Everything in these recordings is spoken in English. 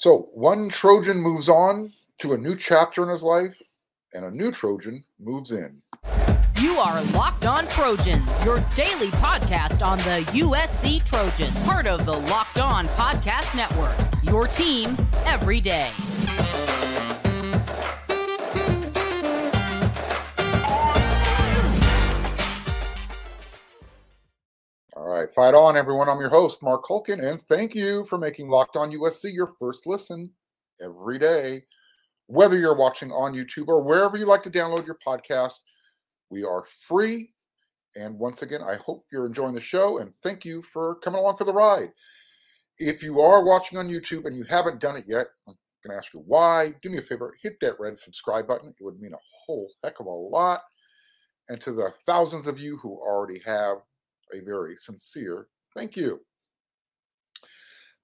So one Trojan moves on to a new chapter in his life, and a new Trojan moves in. You are Locked On Trojans, your daily podcast on the USC Trojans, part of the Locked On Podcast Network. Your team every day. Right, fight on, everyone. I'm your host, Mark Hulkin, and thank you for making Locked On USC your first listen every day. Whether you're watching on YouTube or wherever you like to download your podcast, we are free. And once again, I hope you're enjoying the show and thank you for coming along for the ride. If you are watching on YouTube and you haven't done it yet, I'm going to ask you why. Do me a favor, hit that red subscribe button. It would mean a whole heck of a lot. And to the thousands of you who already have, a very sincere thank you.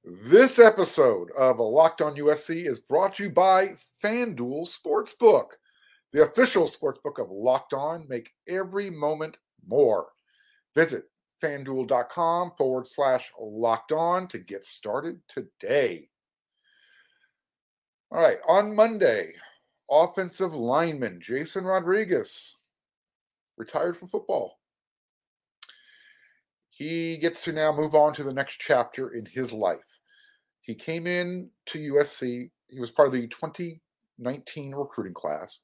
This episode of Locked On USC is brought to you by FanDuel Sportsbook, the official sportsbook of Locked On. Make every moment more. Visit fanduel.com forward slash locked on to get started today. All right, on Monday, offensive lineman Jason Rodriguez retired from football he gets to now move on to the next chapter in his life. He came in to USC. He was part of the 2019 recruiting class.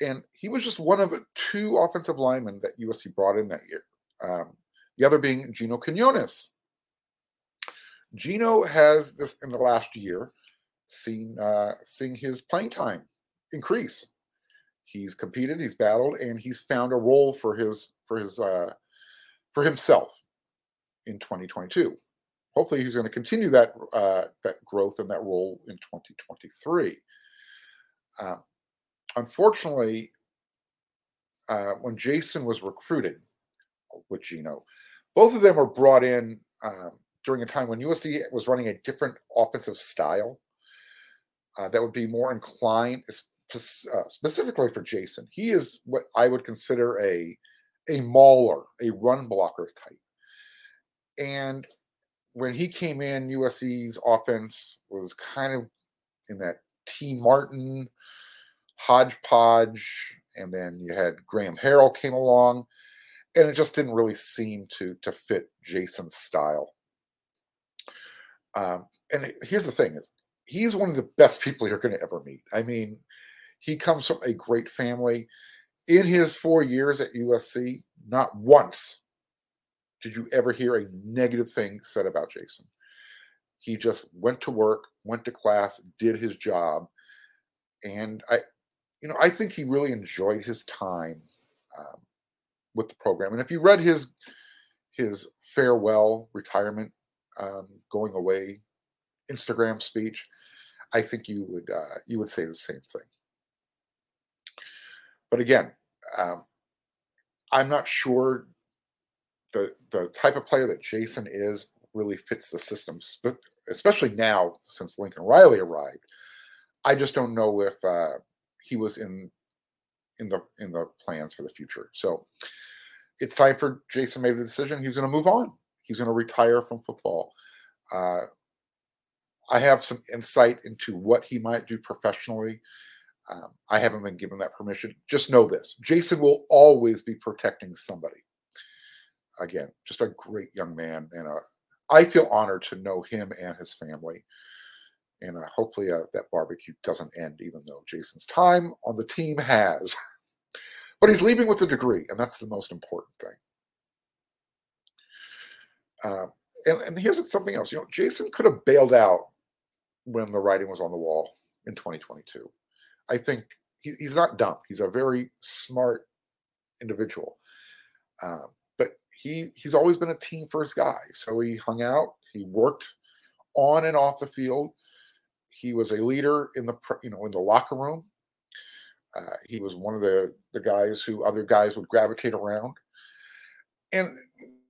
And he was just one of two offensive linemen that USC brought in that year. Um, the other being Gino Quinones. Gino has this in the last year seen uh, seen his playing time increase. He's competed, he's battled, and he's found a role for his for his uh, for himself in 2022. Hopefully, he's going to continue that uh, that growth and that role in 2023. Uh, unfortunately, uh, when Jason was recruited with Gino, both of them were brought in um, during a time when USC was running a different offensive style uh, that would be more inclined, uh, specifically for Jason. He is what I would consider a a mauler, a run blocker type. And when he came in, USC's offense was kind of in that Tee Martin hodgepodge, and then you had Graham Harrell came along, and it just didn't really seem to to fit Jason's style. Um, and here's the thing: is he's one of the best people you're going to ever meet. I mean, he comes from a great family in his four years at USC, not once did you ever hear a negative thing said about Jason. He just went to work, went to class, did his job, and I, you know, I think he really enjoyed his time um, with the program. And if you read his his farewell retirement, um, going away Instagram speech, I think you would uh, you would say the same thing. But again, um, I'm not sure the the type of player that Jason is really fits the system, especially now since Lincoln Riley arrived. I just don't know if uh, he was in in the in the plans for the future. So it's time for Jason made the decision. He's going to move on. He's going to retire from football. Uh, I have some insight into what he might do professionally. Um, I haven't been given that permission. Just know this Jason will always be protecting somebody. Again, just a great young man. And uh, I feel honored to know him and his family. And uh, hopefully uh, that barbecue doesn't end, even though Jason's time on the team has. but he's leaving with a degree, and that's the most important thing. Uh, and, and here's something else. You know, Jason could have bailed out when the writing was on the wall in 2022. I think he, he's not dumb. He's a very smart individual. Um, but he he's always been a team first guy. So he hung out. He worked on and off the field. He was a leader in the you know in the locker room. Uh, he was one of the the guys who other guys would gravitate around, and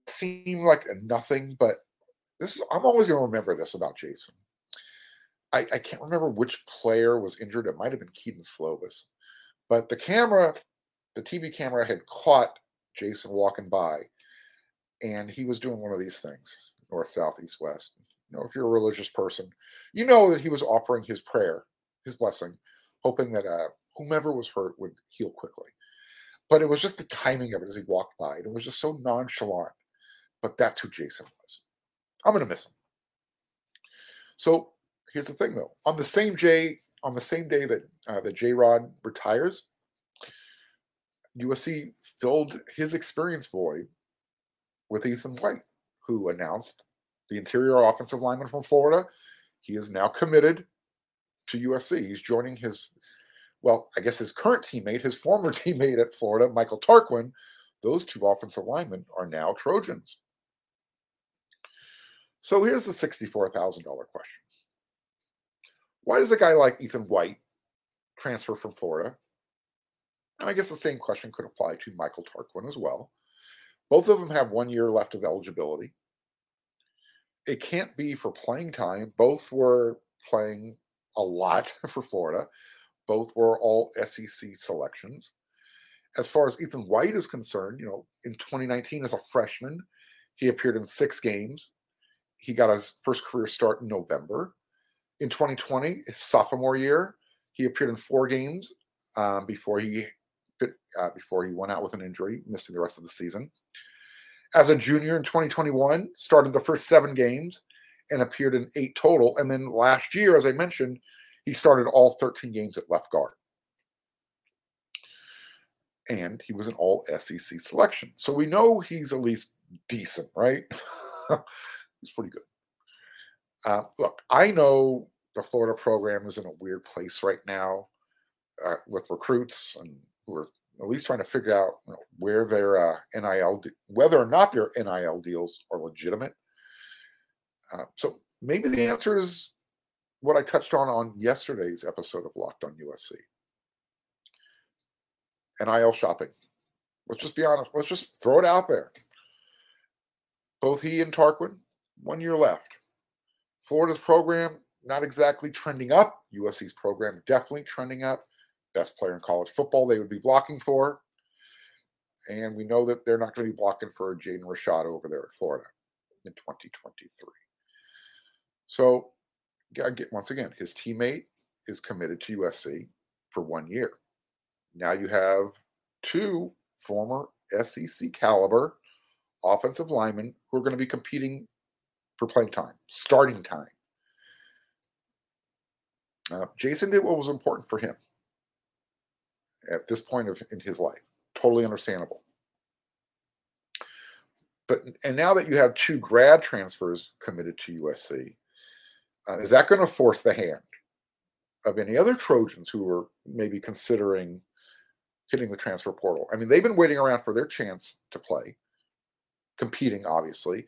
seemed like nothing. But this is I'm always going to remember this about Jason. I, I can't remember which player was injured. It might have been Kedon Slovis, but the camera, the TV camera, had caught Jason walking by, and he was doing one of these things: north, south, east, west. you know, if you're a religious person, you know that he was offering his prayer, his blessing, hoping that uh, whomever was hurt would heal quickly. But it was just the timing of it as he walked by. It was just so nonchalant. But that's who Jason was. I'm going to miss him. So here's the thing, though. On the same day, on the same day that uh, that J Rod retires, USC filled his experience void with Ethan White, who announced the interior offensive lineman from Florida. He is now committed to USC. He's joining his, well, I guess his current teammate, his former teammate at Florida, Michael Tarquin. Those two offensive linemen are now Trojans. So here's the $64,000 question Why does a guy like Ethan White transfer from Florida? And I guess the same question could apply to Michael Tarquin as well. Both of them have one year left of eligibility. It can't be for playing time. Both were playing a lot for Florida. Both were all SEC selections. As far as Ethan White is concerned, you know, in 2019 as a freshman, he appeared in six games. He got his first career start in November. In 2020, his sophomore year, he appeared in four games um, before he uh, before he went out with an injury, missing the rest of the season. As a junior in 2021, started the first seven games and appeared in eight total. And then last year, as I mentioned, he started all 13 games at left guard. And he was an all SEC selection. So we know he's at least decent, right? he's pretty good. Uh, look, I know the Florida program is in a weird place right now uh, with recruits and who are at least trying to figure out you know, where their uh, NIL, whether or not their NIL deals are legitimate. Uh, so maybe the answer is what I touched on on yesterday's episode of Locked on USC. NIL shopping. Let's just be honest. Let's just throw it out there. Both he and Tarquin, one year left. Florida's program, not exactly trending up. USC's program, definitely trending up best player in college football they would be blocking for. And we know that they're not going to be blocking for Jaden Rashada over there at Florida in 2023. So, once again, his teammate is committed to USC for one year. Now you have two former SEC caliber offensive linemen who are going to be competing for playing time, starting time. Uh, Jason did what was important for him at this point of in his life. Totally understandable. But and now that you have two grad transfers committed to USC, uh, is that going to force the hand of any other Trojans who are maybe considering hitting the transfer portal? I mean, they've been waiting around for their chance to play, competing, obviously.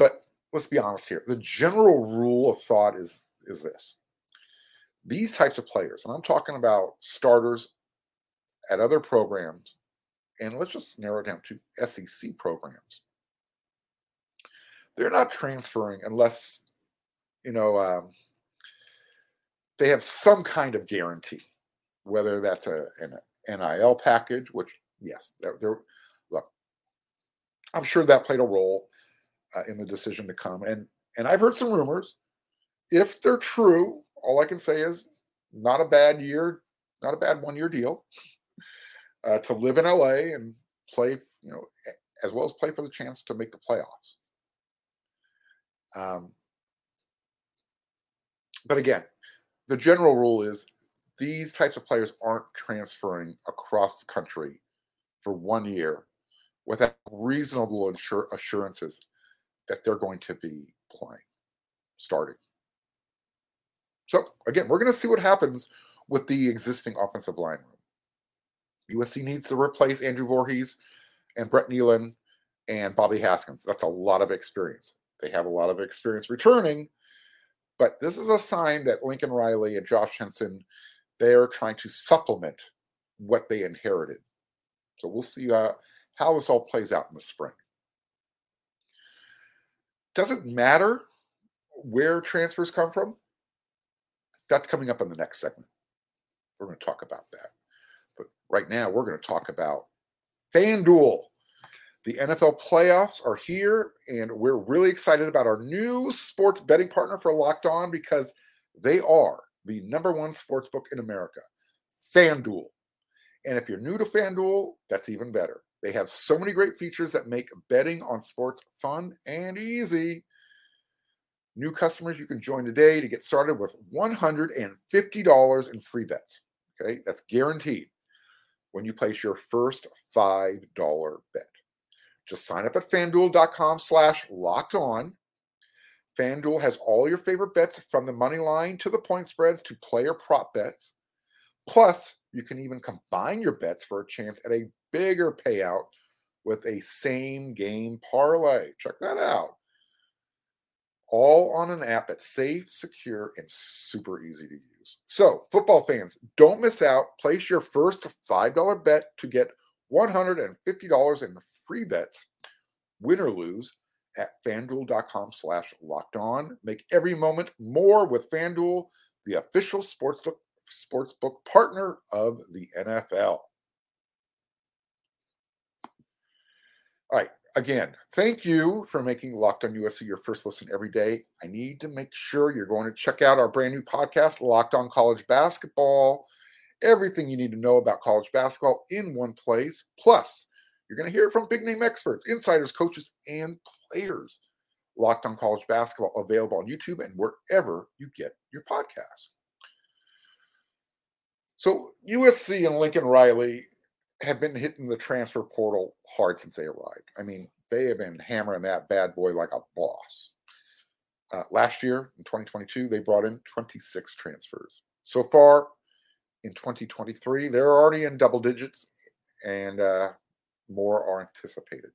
But let's be honest here. The general rule of thought is is this these types of players, and I'm talking about starters at other programs, and let's just narrow it down to SEC programs. They're not transferring unless, you know, um, they have some kind of guarantee, whether that's a, an NIL package, which, yes, they're, they're look, I'm sure that played a role uh, in the decision to come. And and I've heard some rumors. If they're true, all I can say is not a bad year, not a bad one year deal uh, to live in LA and play, you know, as well as play for the chance to make the playoffs. Um, but again, the general rule is these types of players aren't transferring across the country for one year without reasonable assurances that they're going to be playing, starting. So again, we're going to see what happens with the existing offensive line room. USC needs to replace Andrew Voorhees and Brett Neilon and Bobby Haskins. That's a lot of experience. They have a lot of experience returning, but this is a sign that Lincoln Riley and Josh Henson they are trying to supplement what they inherited. So we'll see uh, how this all plays out in the spring. Doesn't matter where transfers come from that's coming up in the next segment. We're going to talk about that. But right now, we're going to talk about FanDuel. The NFL playoffs are here, and we're really excited about our new sports betting partner for Locked On because they are the number one sports book in America, FanDuel. And if you're new to FanDuel, that's even better. They have so many great features that make betting on sports fun and easy. New customers, you can join today to get started with $150 in free bets. Okay, that's guaranteed when you place your first $5 bet. Just sign up at fanduel.com slash locked on. FanDuel has all your favorite bets from the money line to the point spreads to player prop bets. Plus, you can even combine your bets for a chance at a bigger payout with a same game parlay. Check that out. All on an app that's safe, secure, and super easy to use. So, football fans, don't miss out. Place your first $5 bet to get $150 in free bets, win or lose, at fanduel.com slash locked on. Make every moment more with FanDuel, the official sportsbook sportsbook partner of the NFL. All right. Again, thank you for making Locked on USC your first listen every day. I need to make sure you're going to check out our brand new podcast, Locked on College Basketball. Everything you need to know about college basketball in one place. Plus, you're going to hear from big name experts, insiders, coaches, and players. Locked on College Basketball available on YouTube and wherever you get your podcast. So USC and Lincoln Riley have been hitting the transfer portal hard since they arrived. I mean, they have been hammering that bad boy like a boss. Uh, last year in 2022, they brought in 26 transfers. So far in 2023, they're already in double digits, and uh, more are anticipated.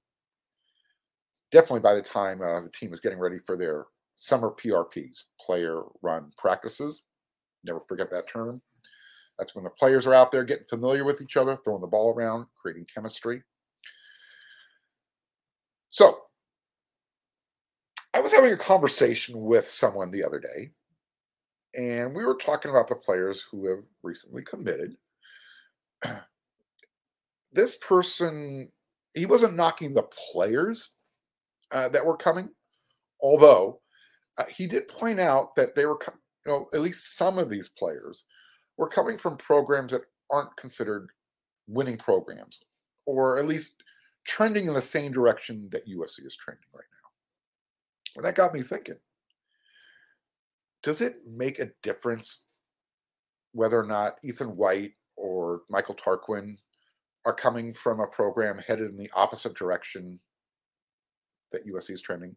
Definitely by the time uh, the team is getting ready for their summer PRPs, player run practices. Never forget that term. That's when the players are out there getting familiar with each other, throwing the ball around, creating chemistry. So, I was having a conversation with someone the other day, and we were talking about the players who have recently committed. This person, he wasn't knocking the players uh, that were coming, although uh, he did point out that they were, you know, at least some of these players we're coming from programs that aren't considered winning programs, or at least trending in the same direction that USC is trending right now. And that got me thinking does it make a difference whether or not Ethan White or Michael Tarquin are coming from a program headed in the opposite direction that USC is trending?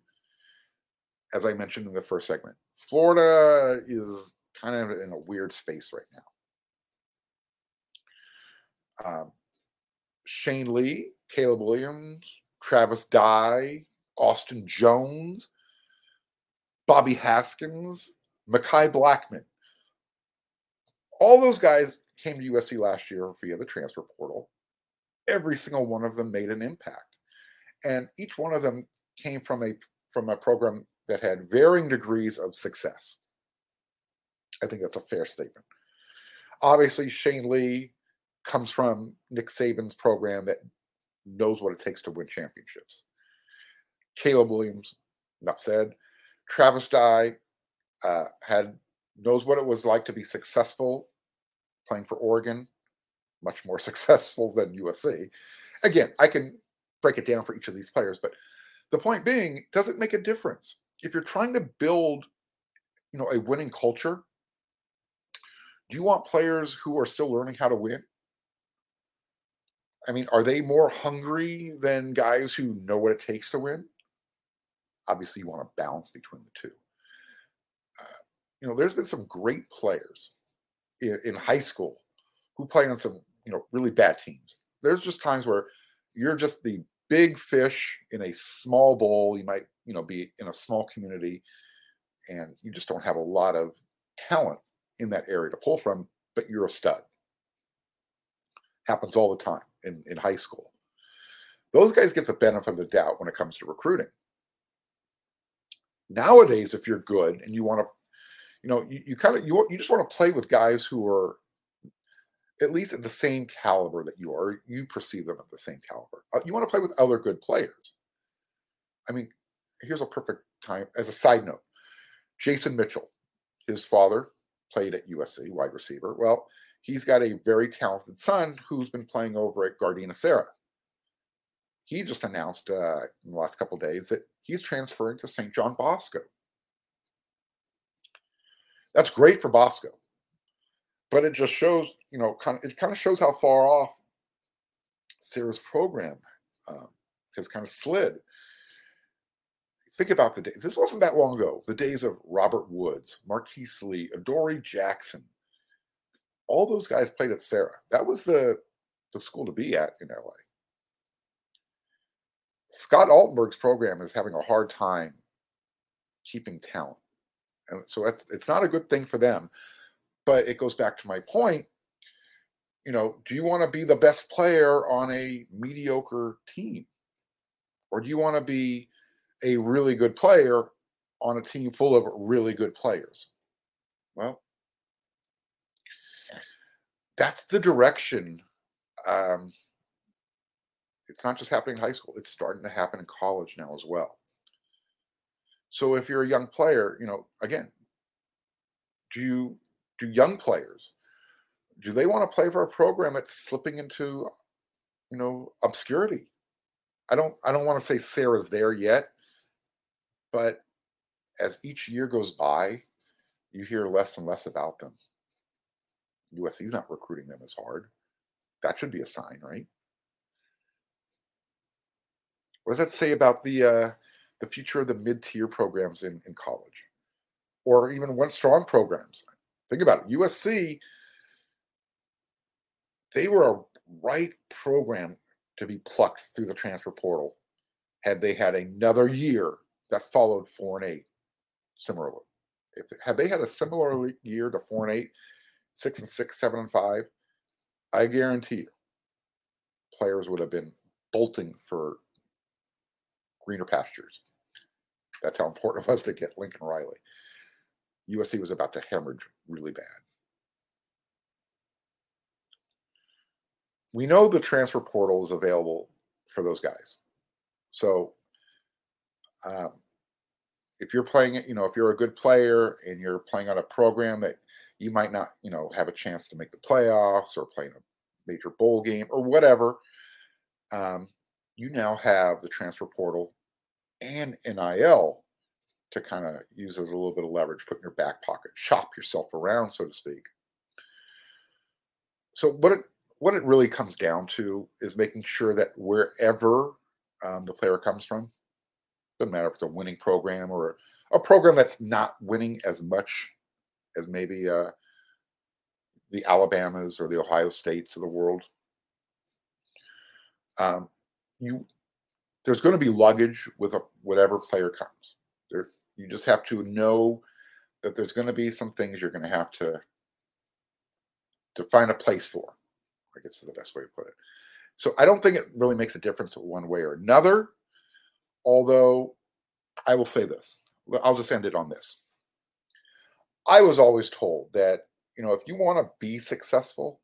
As I mentioned in the first segment, Florida is kind of in a weird space right now. Um, Shane Lee, Caleb Williams, Travis Dye, Austin Jones, Bobby Haskins, Mekhi Blackmon. All those guys came to USC last year via the transfer portal. Every single one of them made an impact. And each one of them came from a from a program that had varying degrees of success. I think that's a fair statement. Obviously, Shane Lee comes from Nick Saban's program that knows what it takes to win championships. Caleb Williams, enough said. Travis Dye uh, had knows what it was like to be successful playing for Oregon, much more successful than USC. Again, I can break it down for each of these players, but the point being, does it make a difference? If you're trying to build, you know, a winning culture, do you want players who are still learning how to win? I mean, are they more hungry than guys who know what it takes to win? Obviously, you want to balance between the two. Uh, you know, there's been some great players in, in high school who play on some, you know, really bad teams. There's just times where you're just the big fish in a small bowl. You might, you know, be in a small community and you just don't have a lot of talent in that area to pull from, but you're a stud. Happens all the time in, in high school. Those guys get the benefit of the doubt when it comes to recruiting. Nowadays, if you're good and you want to, you know, you, you kind of you, you just want to play with guys who are at least at the same caliber that you are. You perceive them at the same caliber. Uh, you want to play with other good players. I mean, here's a perfect time as a side note. Jason Mitchell, his father played at USC, wide receiver. Well, he's got a very talented son who's been playing over at Gardena Serra. He just announced uh, in the last couple days that he's transferring to St. John Bosco. That's great for Bosco, but it just shows, you know, kind of it kind of shows how far off Serra's program um, has kind of slid think about the days. This wasn't that long ago. The days of Robert Woods, Marquise Lee, Adoree Jackson. All those guys played at Serra. That was the, the school to be at in LA. Scott Altenberg's program is having a hard time keeping talent. And so that's it's not a good thing for them. But it goes back to my point. You know, do you want to be the best player on a mediocre team? Or do you want to be a really good player on a team full of really good players. Well, that's the direction. Um, it's not just happening in high school, it's starting to happen in college now as well. So if you're a young player, you know, again, do you do young players do they want to play for a program that's slipping into you know obscurity? I don't I don't want to say Serra's there yet but as each year goes by, you hear less and less about them. USC's not recruiting them as hard. That should be a sign, right? What does that say about the uh, the future of the mid-tier programs in, in college, or even one strong programs? Think about it. USC, they were a right program to be plucked through the transfer portal had they had another year that followed four and eight similarly. If had they had a similar mm. year to four and eight, six and six, seven and five, I guarantee you, players would have been bolting for greener pastures. That's how important it was to get Lincoln Riley. USC was about to hemorrhage really bad. We know the transfer portal is available for those guys. So um, if you're playing it, you know, if you're a good player and you're playing on a program that you might not, you know, have a chance to make the playoffs or play in a major bowl game or whatever, um, you now have the transfer portal and NIL to kind of use as a little bit of leverage, put in your back pocket, shop yourself around, so to speak. So what it what it really comes down to is making sure that wherever um, the player comes from, doesn't matter if it's a winning program or a program that's not winning as much as maybe uh, the Alabamas or the Ohio States of the world. Um, you there's going to be luggage with a, whatever player comes. There, you just have to know that there's going to be some things you're going to have to to find a place for. I guess is the best way to put it. So I don't think it really makes a difference one way or another. Although I will say this, I'll just end it on this. I was always told that, you know, if you want to be successful,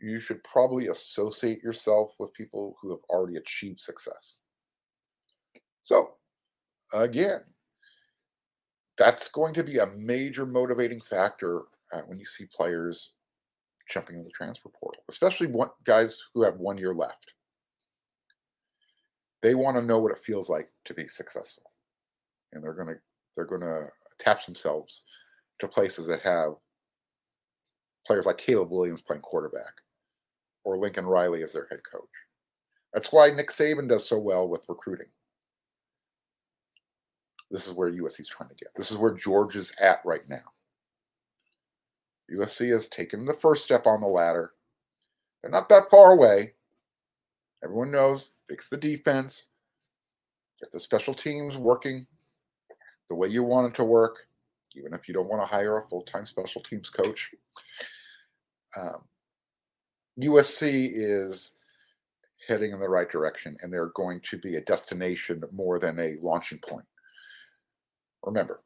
you should probably associate yourself with people who have already achieved success. So, again, that's going to be a major motivating factor uh, when you see players jumping in the transfer portal, especially one, guys who have one year left. They want to know what it feels like to be successful, and they're going to they're going to attach themselves to places that have players like Caleb Williams playing quarterback, or Lincoln Riley as their head coach. That's why Nick Saban does so well with recruiting. This is where USC is trying to get. This is where george is at right now. USC has taken the first step on the ladder. They're not that far away. Everyone knows fix the defense, get the special teams working the way you want it to work, even if you don't want to hire a full time special teams coach. Um, USC is heading in the right direction, and they're going to be a destination more than a launching point. Remember,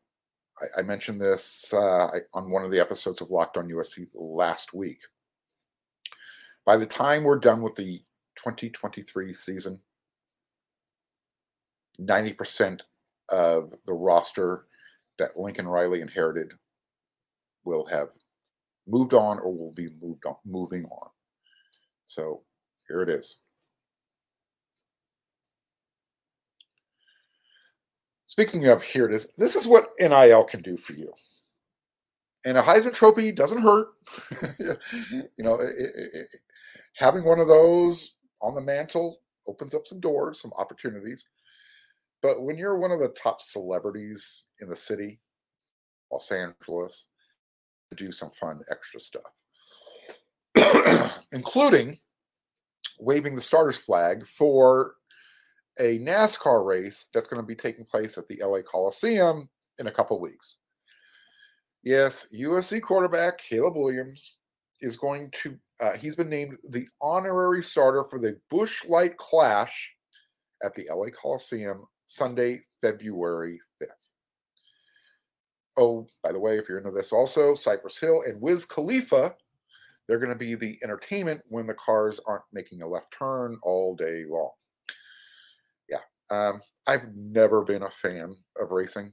I, I mentioned this uh, on one of the episodes of Locked on USC last week. By the time we're done with the 2023 season, 90% of the roster that Lincoln Riley inherited will have moved on or will be moved on, moving on. So here it is. Speaking of here it is, this is what NIL can do for you. And a Heisman Trophy doesn't hurt. you know, it, it, it, having one of those on the mantle opens up some doors, some opportunities. But when you're one of the top celebrities in the city, Los Angeles, to do some fun extra stuff, including waving the starters flag for a NASCAR race that's going to be taking place at the LA Coliseum in a couple weeks. Yes, USC quarterback Caleb Williams is going to, uh, he's been named the honorary starter for the Busch Light Clash at the LA Coliseum Sunday, February 5th. Oh, by the way, if you're into this also, Cypress Hill and Wiz Khalifa, they're going to be the entertainment when the cars aren't making a left turn all day long. Yeah, um, I've never been a fan of racing.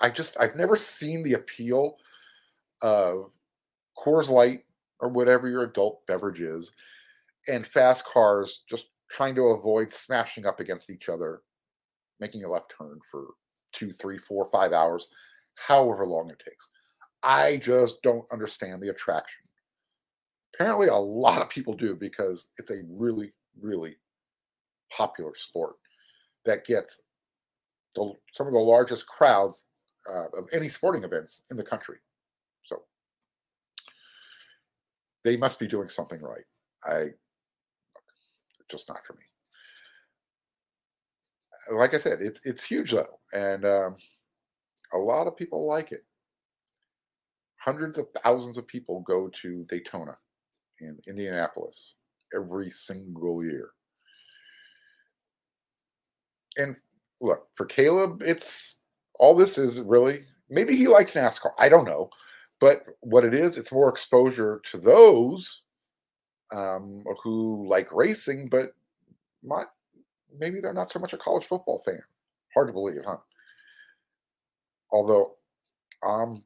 I just, I've never seen the appeal of Coors Light or whatever your adult beverage is and fast cars just trying to avoid smashing up against each other, making a left turn for two, three, four, five hours, however long it takes. I just don't understand the attraction. Apparently, a lot of people do because it's a really, really popular sport that gets the, some of the largest crowds uh, of any sporting events in the country. So they must be doing something right. I just not for me. Like I said, it's it's huge though, and um, a lot of people like it. Hundreds of thousands of people go to Daytona in Indianapolis every single year. And look, for Caleb, it's all this is really maybe he likes NASCAR. I don't know. But what it is, it's more exposure to those um, who like racing, but maybe they're not so much a college football fan. Hard to believe, huh? Although I'm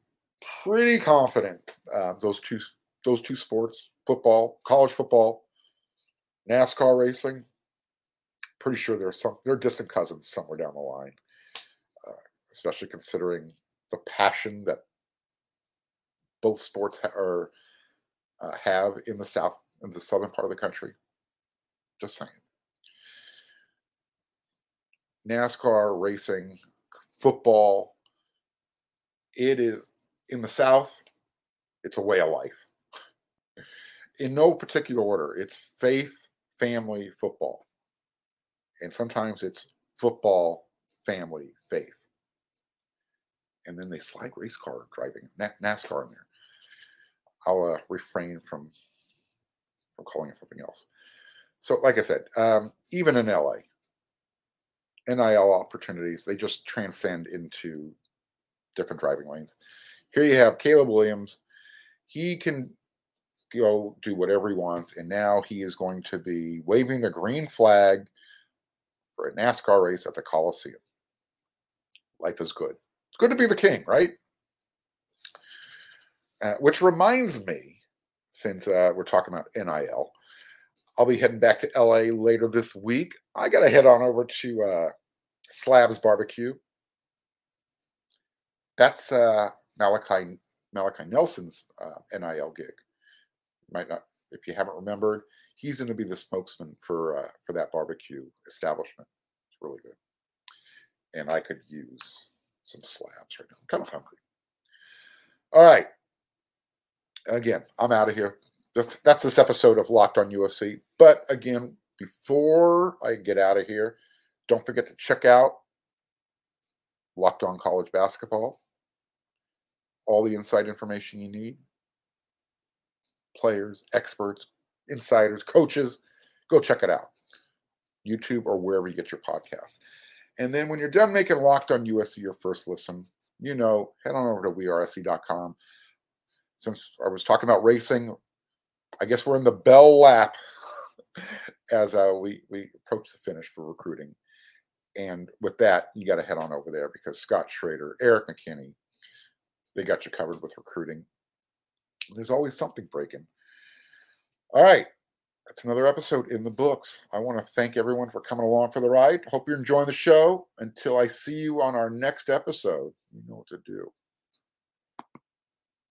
pretty confident uh, those two those two sports, football, college football, NASCAR racing, pretty sure they're some they're distant cousins somewhere down the line. Uh, especially considering the passion that both sports ha- are, uh, have in the south in the southern part of the country. Just saying. NASCAR racing, football, it is in the South, it's a way of life. In no particular order, it's faith, family, football. And sometimes it's football, family, faith. And then they slide race car driving, NASCAR in there. I'll uh, refrain from from calling it something else. So, like I said, um, even in LA, NIL opportunities they just transcend into different driving lanes. Here you have Caleb Williams. He can go do whatever he wants, and now he is going to be waving the green flag for a NASCAR race at the Coliseum. Life is good. It's good to be the king, right? Uh, which reminds me, since uh, we're talking about NIL, I'll be heading back to LA later this week. I got to head on over to uh, Slabs Barbecue. That's uh, Malachi Malachi Nelson's uh, NIL gig. might not, if you haven't remembered, he's going to be the spokesman for uh, for that barbecue establishment. It's really good, and I could use some slabs right now. I'm kind of hungry. All right, again, I'm out of here. That's, that's this episode of Locked on USC. But again, before I get out of here, don't forget to check out Locked on College Basketball. All the inside information you need players, experts, insiders, coaches. Go check it out. YouTube or wherever you get your podcasts. And then when you're done making Locked on USC your first listen, you know, head on over to wearesc.com since I was talking about racing, I guess we're in the bell lap as uh, we we approach the finish for recruiting. And with that, you got to head on over there because Scott Schrader, Erik McKinney, they got you covered with recruiting. There's always something breaking. All right. That's another episode in the books. I want to thank everyone for coming along for the ride. Hope you're enjoying the show. Until I see you on our next episode, you know what to do.